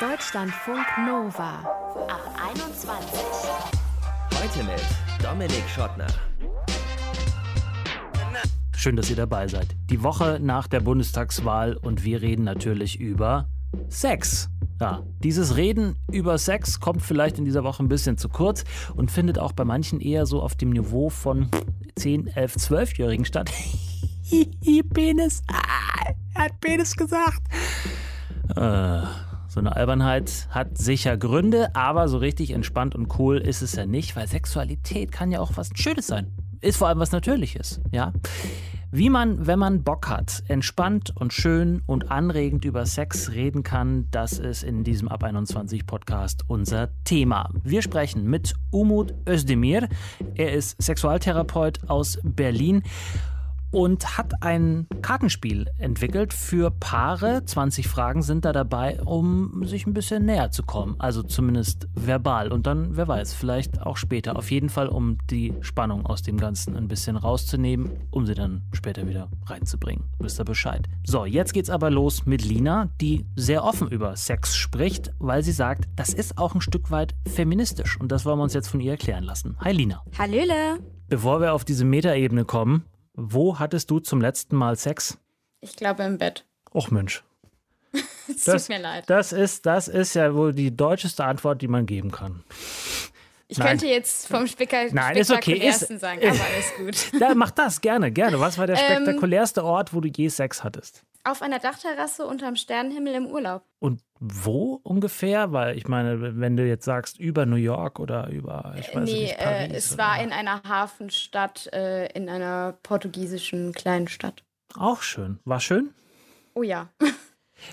Deutschlandfunk Nova ab 21. Heute mit Dominik Schottner. Schön, dass ihr dabei seid. Die Woche nach der Bundestagswahl und wir reden natürlich über Sex. Ja, dieses Reden über Sex kommt vielleicht in dieser Woche ein bisschen zu kurz und findet auch bei manchen eher so auf dem Niveau von 10, 11, 12-Jährigen statt. Penis. Ah, er hat Penis gesagt. Äh, so eine Albernheit hat sicher Gründe, aber so richtig entspannt und cool ist es ja nicht, weil Sexualität kann ja auch was Schönes sein. Ist vor allem was Natürliches, ja. Wie man, wenn man Bock hat, entspannt und schön und anregend über Sex reden kann, das ist in diesem Ab 21 Podcast unser Thema. Wir sprechen mit Umut Özdemir. Er ist Sexualtherapeut aus Berlin und hat ein Kartenspiel entwickelt für Paare. 20 Fragen sind da dabei, um sich ein bisschen näher zu kommen. Also zumindest verbal. Und dann, wer weiß, vielleicht auch später. Auf jeden Fall, um die Spannung aus dem Ganzen ein bisschen rauszunehmen, um sie dann später wieder reinzubringen. Wisst ihr Bescheid. So, jetzt geht's aber los mit Lina, die sehr offen über Sex spricht, weil sie sagt, das ist auch ein Stück weit feministisch. Und das wollen wir uns jetzt von ihr erklären lassen. Hi Lina. Hallöle. Bevor wir auf diese Metaebene kommen, wo hattest du zum letzten Mal Sex? Ich glaube im Bett. Och Mensch. Es Das, tut mir leid. das, ist, das ist ja wohl die deutscheste Antwort, die man geben kann. Ich nein. könnte jetzt vom Spekta Nein, ist okay. spektakulärsten Ist- sagen, aber alles gut. Ja, mach das gerne, gerne. Was war der Ähm, spektakulärste Ort, wo du je Sex hattest? Auf einer Dachterrasse unterm Sternenhimmel im Urlaub. Und wo ungefähr? Weil ich meine, wenn du jetzt sagst, über New York oder über, ich weiß nee, nicht, äh, Paris es oder- war in einer Hafenstadt, äh, in einer portugiesischen kleinen Stadt. Auch schön. War schön? Oh ja.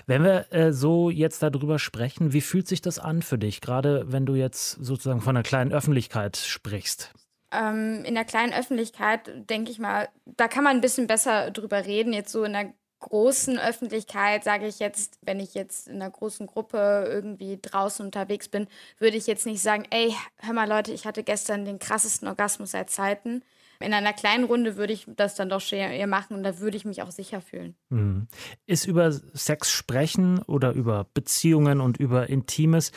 Wenn wir äh, so jetzt darüber sprechen, wie fühlt sich das an für dich, gerade wenn du jetzt sozusagen von einer kleinen Öffentlichkeit sprichst? Ähm, in der kleinen Öffentlichkeit, denke ich mal, da kann man ein bisschen besser drüber reden. Jetzt so in der großen Öffentlichkeit, sage ich jetzt, wenn ich jetzt in einer großen Gruppe irgendwie draußen unterwegs bin, würde ich jetzt nicht sagen, ey, hör mal Leute, ich hatte gestern den krassesten Orgasmus seit Zeiten. In einer kleinen Runde würde ich das dann doch eher machen und da würde ich mich auch sicher fühlen. Mhm. Ist über Sex sprechen oder über Beziehungen und über Intimes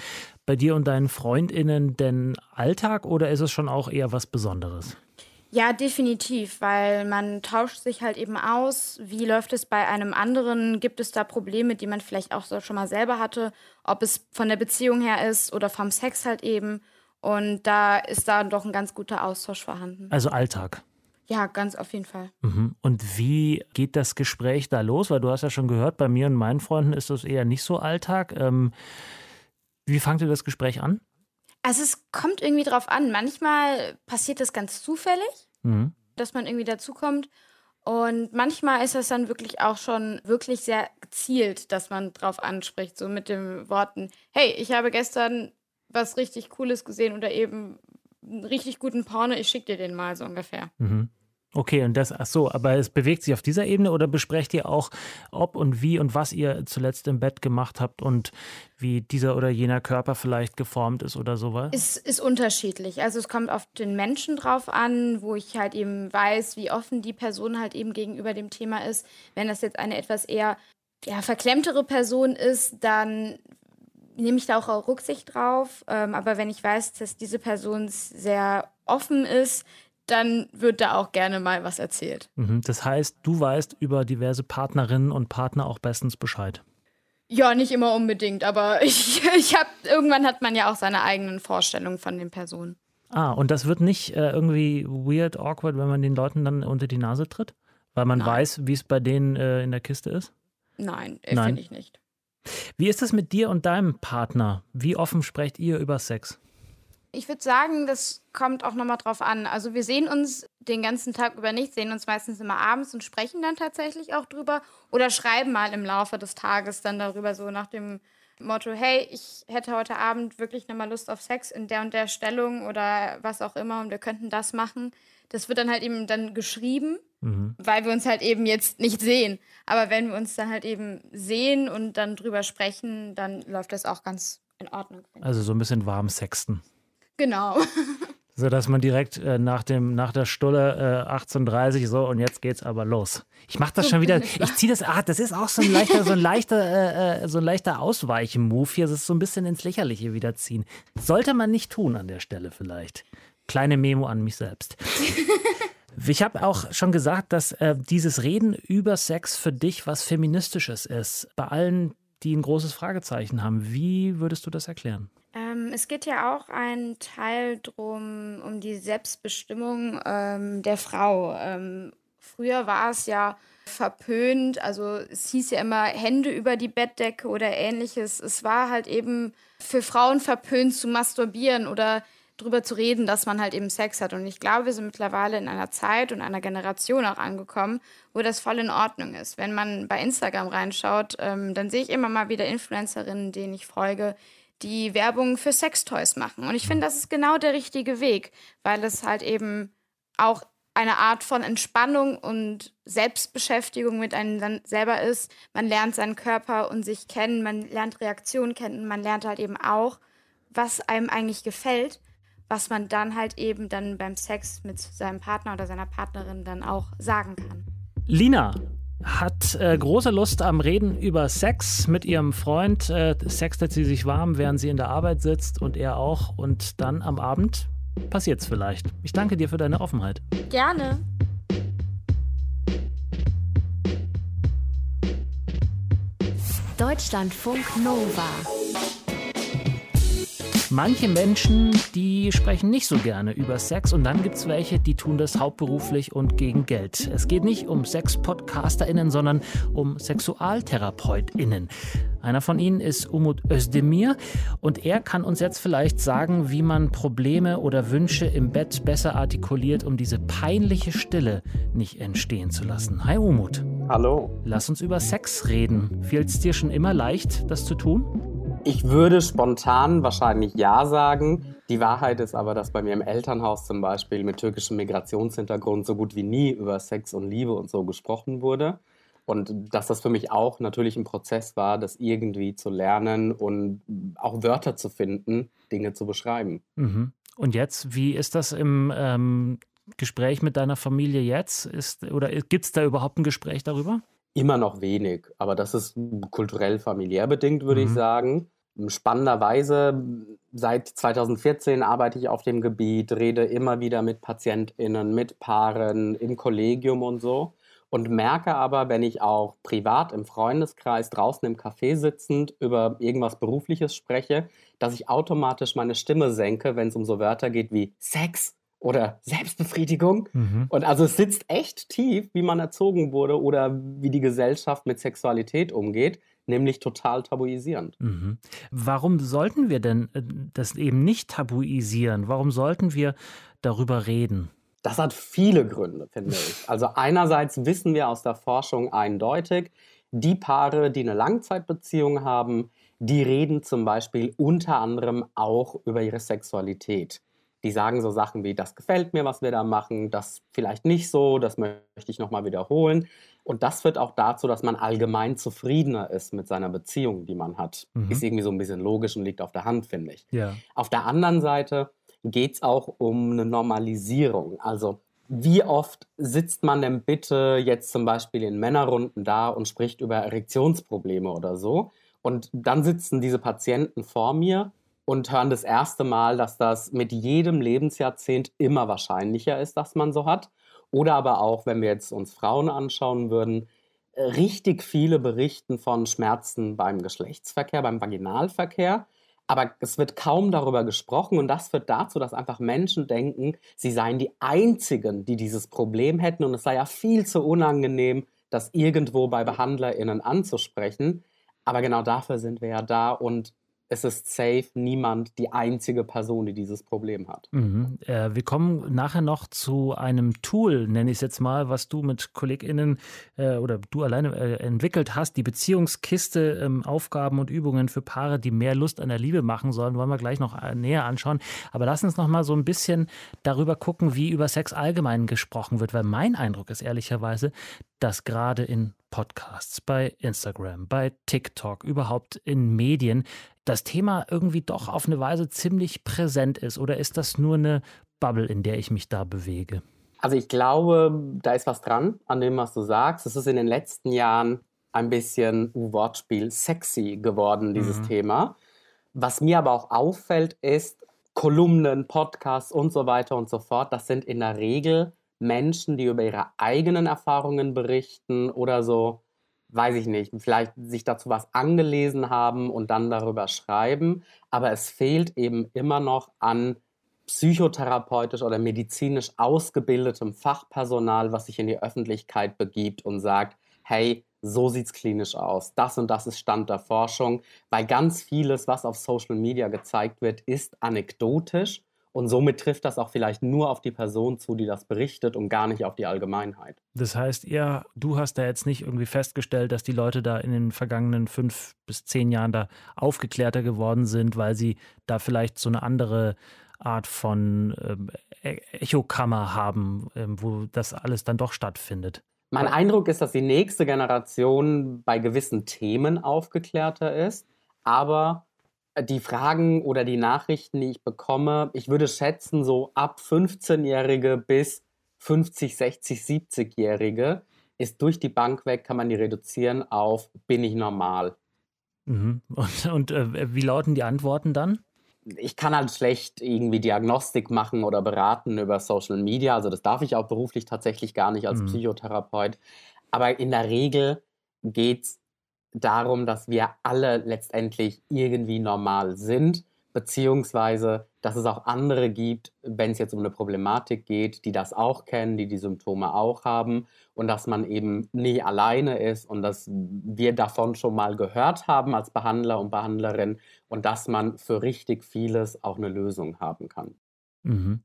bei dir und deinen FreundInnen denn Alltag oder ist es schon auch eher was Besonderes? Ja, definitiv, weil man tauscht sich halt eben aus. Wie läuft es bei einem anderen? Gibt es da Probleme, die man vielleicht auch so schon mal selber hatte? Ob es von der Beziehung her ist oder vom Sex halt eben. Und da ist da doch ein ganz guter Austausch vorhanden. Also Alltag. Ja, ganz auf jeden Fall. Mhm. Und wie geht das Gespräch da los? Weil du hast ja schon gehört, bei mir und meinen Freunden ist das eher nicht so Alltag. Ähm, wie fangt ihr das Gespräch an? Also es kommt irgendwie drauf an. Manchmal passiert das ganz zufällig. Mhm. dass man irgendwie dazukommt. Und manchmal ist das dann wirklich auch schon wirklich sehr gezielt, dass man drauf anspricht, so mit den Worten, hey, ich habe gestern was richtig Cooles gesehen oder eben einen richtig guten Porno, ich schicke dir den mal so ungefähr. Mhm. Okay, und das, ach so, aber es bewegt sich auf dieser Ebene oder besprecht ihr auch, ob und wie und was ihr zuletzt im Bett gemacht habt und wie dieser oder jener Körper vielleicht geformt ist oder sowas? Es ist unterschiedlich. Also es kommt auf den Menschen drauf an, wo ich halt eben weiß, wie offen die Person halt eben gegenüber dem Thema ist. Wenn das jetzt eine etwas eher ja, verklemmtere Person ist, dann nehme ich da auch Rücksicht drauf. Ähm, aber wenn ich weiß, dass diese Person sehr offen ist, dann wird da auch gerne mal was erzählt. Mhm. Das heißt, du weißt über diverse Partnerinnen und Partner auch bestens Bescheid. Ja, nicht immer unbedingt, aber ich, ich habe irgendwann hat man ja auch seine eigenen Vorstellungen von den Personen. Ah, und das wird nicht äh, irgendwie weird, awkward, wenn man den Leuten dann unter die Nase tritt? Weil man Nein. weiß, wie es bei denen äh, in der Kiste ist? Nein, äh, Nein. finde ich nicht. Wie ist es mit dir und deinem Partner? Wie offen sprecht ihr über Sex? Ich würde sagen, das kommt auch nochmal drauf an. Also wir sehen uns den ganzen Tag über nicht, sehen uns meistens immer abends und sprechen dann tatsächlich auch drüber oder schreiben mal im Laufe des Tages dann darüber so nach dem Motto, hey, ich hätte heute Abend wirklich nochmal Lust auf Sex in der und der Stellung oder was auch immer und wir könnten das machen. Das wird dann halt eben dann geschrieben, Mhm. weil wir uns halt eben jetzt nicht sehen. Aber wenn wir uns dann halt eben sehen und dann drüber sprechen, dann läuft das auch ganz in Ordnung. Also so ein bisschen warm sexten. Genau. So dass man direkt äh, nach, dem, nach der Stulle äh, 18.30 so und jetzt geht's aber los. Ich mache das schon wieder. Ich ziehe das. Ah, das ist auch so ein leichter, so ein leichter, äh, äh so ein leichter Ausweichen-Move hier. Das ist so ein bisschen ins Lächerliche wieder ziehen. Sollte man nicht tun an der Stelle vielleicht. Kleine Memo an mich selbst. Ich habe auch schon gesagt, dass äh, dieses Reden über Sex für dich was Feministisches ist. Bei allen, die ein großes Fragezeichen haben. Wie würdest du das erklären? Ähm, es geht ja auch ein Teil drum um die Selbstbestimmung ähm, der Frau. Ähm, früher war es ja verpönt, also es hieß ja immer Hände über die Bettdecke oder ähnliches. Es war halt eben für Frauen verpönt zu masturbieren oder drüber zu reden, dass man halt eben Sex hat. Und ich glaube, wir sind mittlerweile in einer Zeit und einer Generation auch angekommen, wo das voll in Ordnung ist. Wenn man bei Instagram reinschaut, ähm, dann sehe ich immer mal wieder Influencerinnen, denen ich folge, die Werbung für Sextoys machen. Und ich finde, das ist genau der richtige Weg, weil es halt eben auch eine Art von Entspannung und Selbstbeschäftigung mit einem selber ist. Man lernt seinen Körper und sich kennen, man lernt Reaktionen kennen, man lernt halt eben auch, was einem eigentlich gefällt was man dann halt eben dann beim Sex mit seinem Partner oder seiner Partnerin dann auch sagen kann. Lina hat äh, große Lust am Reden über Sex mit ihrem Freund. Äh, sextet sie sich warm, während sie in der Arbeit sitzt und er auch. Und dann am Abend passiert's vielleicht. Ich danke dir für deine Offenheit. Gerne. Deutschlandfunk Nova. Manche Menschen, die sprechen nicht so gerne über Sex und dann gibt es welche, die tun das hauptberuflich und gegen Geld. Es geht nicht um Sex-PodcasterInnen, sondern um SexualtherapeutInnen. Einer von ihnen ist Umut Özdemir und er kann uns jetzt vielleicht sagen, wie man Probleme oder Wünsche im Bett besser artikuliert, um diese peinliche Stille nicht entstehen zu lassen. Hi Umut. Hallo. Lass uns über Sex reden. Fiel es dir schon immer leicht, das zu tun? Ich würde spontan wahrscheinlich ja sagen. Die Wahrheit ist aber, dass bei mir im Elternhaus zum Beispiel mit türkischem Migrationshintergrund so gut wie nie über Sex und Liebe und so gesprochen wurde. Und dass das für mich auch natürlich ein Prozess war, das irgendwie zu lernen und auch Wörter zu finden, Dinge zu beschreiben. Mhm. Und jetzt, wie ist das im ähm, Gespräch mit deiner Familie jetzt? Ist, oder gibt es da überhaupt ein Gespräch darüber? Immer noch wenig, aber das ist kulturell familiär bedingt, würde mhm. ich sagen. Spannenderweise, seit 2014 arbeite ich auf dem Gebiet, rede immer wieder mit PatientInnen, mit Paaren, im Kollegium und so. Und merke aber, wenn ich auch privat im Freundeskreis draußen im Café sitzend über irgendwas Berufliches spreche, dass ich automatisch meine Stimme senke, wenn es um so Wörter geht wie Sex oder Selbstbefriedigung. Mhm. Und also es sitzt echt tief, wie man erzogen wurde oder wie die Gesellschaft mit Sexualität umgeht, nämlich total tabuisierend. Mhm. Warum sollten wir denn äh, das eben nicht tabuisieren? Warum sollten wir darüber reden? Das hat viele Gründe, finde ich. Also einerseits wissen wir aus der Forschung eindeutig, die Paare, die eine Langzeitbeziehung haben, die reden zum Beispiel unter anderem auch über ihre Sexualität. Die sagen so Sachen wie, das gefällt mir, was wir da machen, das vielleicht nicht so, das möchte ich nochmal wiederholen. Und das führt auch dazu, dass man allgemein zufriedener ist mit seiner Beziehung, die man hat. Mhm. Ist irgendwie so ein bisschen logisch und liegt auf der Hand, finde ich. Ja. Auf der anderen Seite geht es auch um eine Normalisierung. Also wie oft sitzt man denn bitte jetzt zum Beispiel in Männerrunden da und spricht über Erektionsprobleme oder so? Und dann sitzen diese Patienten vor mir und hören das erste Mal, dass das mit jedem Lebensjahrzehnt immer wahrscheinlicher ist, dass man so hat. Oder aber auch, wenn wir jetzt uns Frauen anschauen würden, äh, richtig viele berichten von Schmerzen beim Geschlechtsverkehr, beim Vaginalverkehr. Aber es wird kaum darüber gesprochen und das führt dazu, dass einfach Menschen denken, sie seien die Einzigen, die dieses Problem hätten und es sei ja viel zu unangenehm, das irgendwo bei BehandlerInnen anzusprechen. Aber genau dafür sind wir ja da und es ist safe niemand die einzige Person, die dieses Problem hat. Mhm. Äh, wir kommen nachher noch zu einem Tool, nenne ich es jetzt mal, was du mit KollegInnen äh, oder du alleine äh, entwickelt hast. Die Beziehungskiste, ähm, Aufgaben und Übungen für Paare, die mehr Lust an der Liebe machen sollen, wollen wir gleich noch äh, näher anschauen. Aber lass uns noch mal so ein bisschen darüber gucken, wie über Sex allgemein gesprochen wird, weil mein Eindruck ist ehrlicherweise, dass gerade in Podcasts, bei Instagram, bei TikTok, überhaupt in Medien das Thema irgendwie doch auf eine Weise ziemlich präsent ist? Oder ist das nur eine Bubble, in der ich mich da bewege? Also ich glaube, da ist was dran an dem, was du sagst. Es ist in den letzten Jahren ein bisschen Wortspiel sexy geworden, dieses mhm. Thema. Was mir aber auch auffällt, ist Kolumnen, Podcasts und so weiter und so fort. Das sind in der Regel Menschen, die über ihre eigenen Erfahrungen berichten oder so, weiß ich nicht, vielleicht sich dazu was angelesen haben und dann darüber schreiben. Aber es fehlt eben immer noch an psychotherapeutisch oder medizinisch ausgebildetem Fachpersonal, was sich in die Öffentlichkeit begibt und sagt, hey, so sieht es klinisch aus. Das und das ist Stand der Forschung, weil ganz vieles, was auf Social Media gezeigt wird, ist anekdotisch und somit trifft das auch vielleicht nur auf die Person zu, die das berichtet und gar nicht auf die Allgemeinheit. Das heißt, ihr, du hast da jetzt nicht irgendwie festgestellt, dass die Leute da in den vergangenen fünf bis zehn Jahren da aufgeklärter geworden sind, weil sie da vielleicht so eine andere Art von e-, Echokammer haben, ähm, wo das alles dann doch stattfindet. Mein Eindruck ist, dass die nächste Generation bei gewissen Themen aufgeklärter ist, aber die Fragen oder die Nachrichten, die ich bekomme, ich würde schätzen, so ab 15-Jährige bis 50, 60, 70-Jährige ist durch die Bank weg, kann man die reduzieren auf bin ich normal. Mhm. Und, und äh, wie lauten die Antworten dann? ich kann halt schlecht irgendwie Diagnostik machen oder beraten über Social Media. Also das darf ich auch beruflich tatsächlich gar nicht als mhm. Psychotherapeut. Aber in der Regel geht es darum, dass wir alle letztendlich irgendwie normal sind beziehungsweise dass es auch andere gibt, wenn es jetzt um eine Problematik geht, die das auch kennen, die die Symptome auch haben und dass man eben nie alleine ist und dass wir davon schon mal gehört haben als Behandler und Behandlerin und dass man für richtig vieles auch eine Lösung haben kann. Mhm.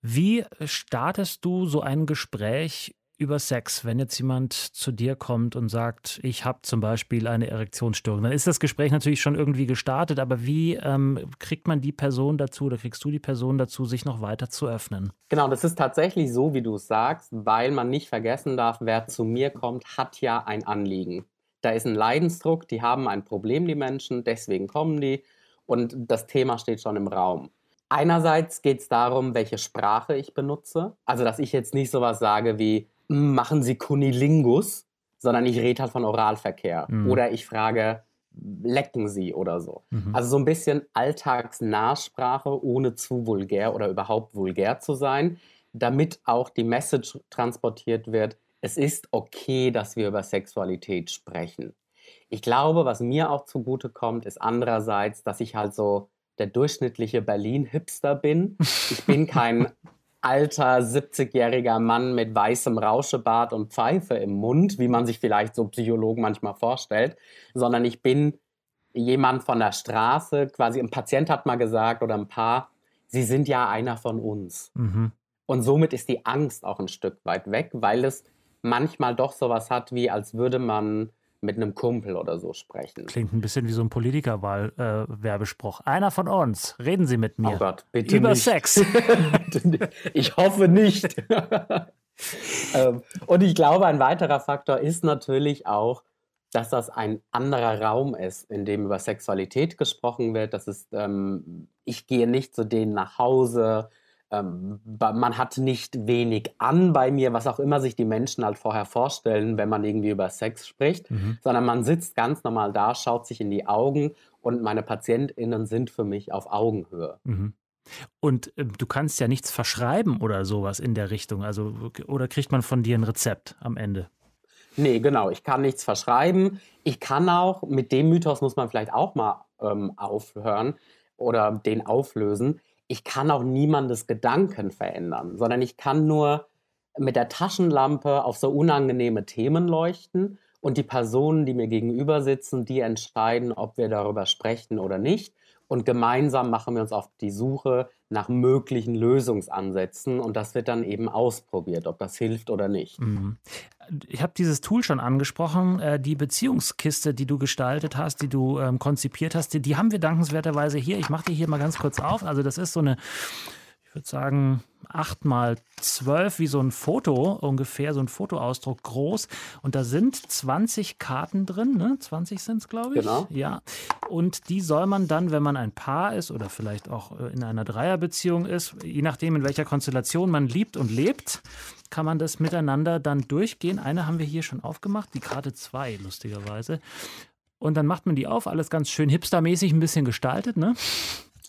Wie startest du so ein Gespräch über Sex, wenn jetzt jemand zu dir kommt und sagt, ich habe zum Beispiel eine Erektionsstörung, dann ist das Gespräch natürlich schon irgendwie gestartet, aber wie ähm, kriegt man die Person dazu oder kriegst du die Person dazu, sich noch weiter zu öffnen? Genau, das ist tatsächlich so, wie du es sagst, weil man nicht vergessen darf, wer zu mir kommt, hat ja ein Anliegen. Da ist ein Leidensdruck, die haben ein Problem, die Menschen, deswegen kommen die und das Thema steht schon im Raum. Einerseits geht es darum, welche Sprache ich benutze. Also, dass ich jetzt nicht sowas sage wie, machen Sie Kunilingus, sondern ich rede halt von Oralverkehr. Mhm. Oder ich frage, lecken Sie oder so. Mhm. Also so ein bisschen Alltagsnahsprache, ohne zu vulgär oder überhaupt vulgär zu sein, damit auch die Message transportiert wird, es ist okay, dass wir über Sexualität sprechen. Ich glaube, was mir auch zugute kommt, ist andererseits, dass ich halt so der durchschnittliche Berlin-Hipster bin. Ich bin kein alter 70-jähriger Mann mit weißem Rauschebart und Pfeife im Mund, wie man sich vielleicht so Psychologen manchmal vorstellt, sondern ich bin jemand von der Straße, quasi ein Patient hat mal gesagt oder ein Paar, sie sind ja einer von uns. Mhm. Und somit ist die Angst auch ein Stück weit weg, weil es manchmal doch sowas hat, wie als würde man mit einem Kumpel oder so sprechen. Klingt ein bisschen wie so ein Politikerwahl-Werbespruch. Äh, Einer von uns, reden Sie mit mir. Oh Gott, bitte Über nicht. Sex. ich hoffe nicht. ähm, und ich glaube, ein weiterer Faktor ist natürlich auch, dass das ein anderer Raum ist, in dem über Sexualität gesprochen wird. Das ist, ähm, ich gehe nicht zu denen nach Hause, ähm, man hat nicht wenig an bei mir, was auch immer sich die Menschen halt vorher vorstellen, wenn man irgendwie über Sex spricht, mhm. sondern man sitzt ganz normal da, schaut sich in die Augen und meine PatientInnen sind für mich auf Augenhöhe. Mhm. Und äh, du kannst ja nichts verschreiben oder sowas in der Richtung. Also, oder kriegt man von dir ein Rezept am Ende? Nee, genau. Ich kann nichts verschreiben. Ich kann auch, mit dem Mythos muss man vielleicht auch mal ähm, aufhören oder den auflösen ich kann auch niemandes Gedanken verändern, sondern ich kann nur mit der Taschenlampe auf so unangenehme Themen leuchten und die Personen, die mir gegenüber sitzen, die entscheiden, ob wir darüber sprechen oder nicht. Und gemeinsam machen wir uns auf die Suche nach möglichen Lösungsansätzen und das wird dann eben ausprobiert, ob das hilft oder nicht. Mhm ich habe dieses Tool schon angesprochen, äh, die Beziehungskiste, die du gestaltet hast, die du ähm, konzipiert hast, die, die, haben wir dankenswerterweise hier. Ich mache die hier mal ganz kurz auf. Also das ist so eine, ich würde sagen, 8 mal 12, wie so ein Foto ungefähr, so ein Fotoausdruck groß. Und da sind 20 Karten drin, ne? 20 sind es, glaube ich. Genau. Ja. und die soll man dann, wenn man ein Paar ist oder vielleicht auch äh, in einer Dreierbeziehung ist, je nachdem, in welcher Konstellation man liebt und lebt, kann man das miteinander dann durchgehen. Eine haben wir hier schon aufgemacht, die Karte 2, lustigerweise. Und dann macht man die auf, alles ganz schön hipstermäßig ein bisschen gestaltet, ne?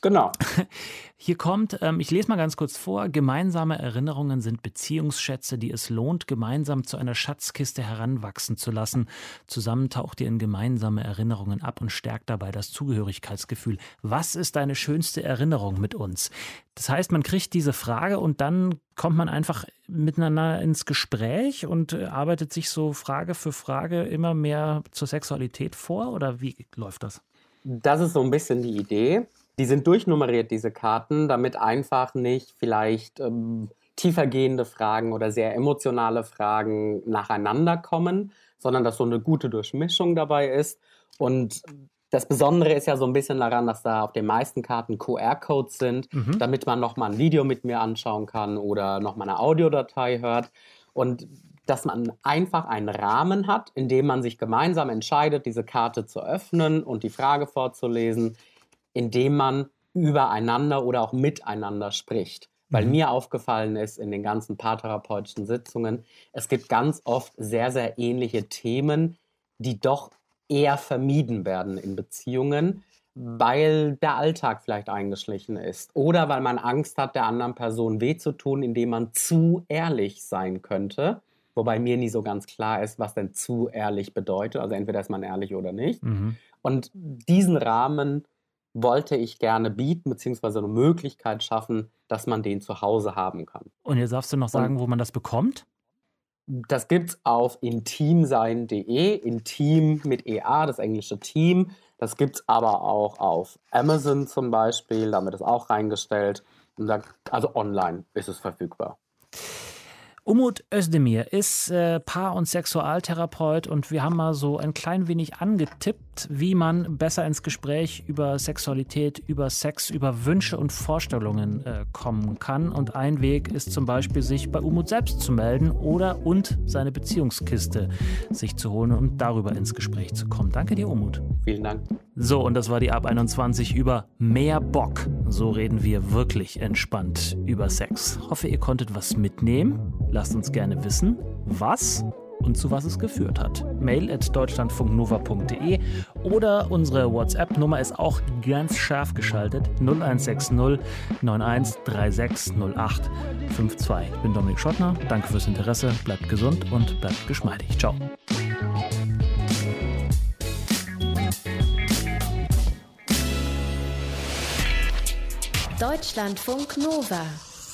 Genau. Hier kommt, ähm, ich lese mal ganz kurz vor, gemeinsame Erinnerungen sind Beziehungsschätze, die es lohnt, gemeinsam zu einer Schatzkiste heranwachsen zu lassen. Zusammen taucht ihr in gemeinsame Erinnerungen ab und stärkt dabei das Zugehörigkeitsgefühl. Was ist deine schönste Erinnerung mit uns? Das heißt, man kriegt diese Frage und dann kommt man einfach miteinander ins Gespräch und äh, arbeitet sich so Frage für Frage immer mehr zur Sexualität vor oder wie läuft das? Das ist so ein bisschen die Idee. Die sind durchnummeriert, diese Karten, damit einfach nicht vielleicht ähm, tiefergehende Fragen oder sehr emotionale Fragen nacheinander kommen, sondern dass so eine gute Durchmischung dabei ist. Und das Besondere ist ja so ein bisschen daran, dass da auf den meisten Karten QR-Codes sind, mhm. damit man nochmal ein Video mit mir anschauen kann oder nochmal eine Audiodatei hört. Und dass man einfach einen Rahmen hat, in dem man sich gemeinsam entscheidet, diese Karte zu öffnen und die Frage vorzulesen, indem man übereinander oder auch miteinander spricht. Weil mhm. mir aufgefallen ist in den ganzen paartherapeutischen Sitzungen, es gibt ganz oft sehr, sehr ähnliche Themen, die doch eher vermieden werden in Beziehungen, weil der Alltag vielleicht eingeschlichen ist oder weil man Angst hat, der anderen Person weh zu tun, indem man zu ehrlich sein könnte. Wobei mir nie so ganz klar ist, was denn zu ehrlich bedeutet. Also entweder ist man ehrlich oder nicht. Mhm. Und diesen Rahmen wollte ich gerne bieten, beziehungsweise eine Möglichkeit schaffen, dass man den zu Hause haben kann. Und jetzt darfst du noch sagen, Und wo man das bekommt? Das gibt es auf intimsein.de, intim mit EA, das englische Team. Das gibt es aber auch auf Amazon zum Beispiel, damit ist auch reingestellt. Da, also online ist es verfügbar. Umut Özdemir ist äh, Paar- und Sexualtherapeut und wir haben mal so ein klein wenig angetippt, wie man besser ins Gespräch über Sexualität, über Sex, über Wünsche und Vorstellungen äh, kommen kann. Und ein Weg ist zum Beispiel, sich bei Umut selbst zu melden oder und seine Beziehungskiste sich zu holen und darüber ins Gespräch zu kommen. Danke dir, Umut. Vielen Dank. So, und das war die Ab 21 über mehr Bock. So reden wir wirklich entspannt über Sex. Hoffe, ihr konntet was mitnehmen. Lasst uns gerne wissen, was und zu was es geführt hat. Mail at deutschlandfunknova.de oder unsere WhatsApp-Nummer ist auch ganz scharf geschaltet 0160 91360852. Ich bin Dominik Schottner, danke fürs Interesse, bleibt gesund und bleibt geschmeidig. Ciao. Deutschlandfunk Nova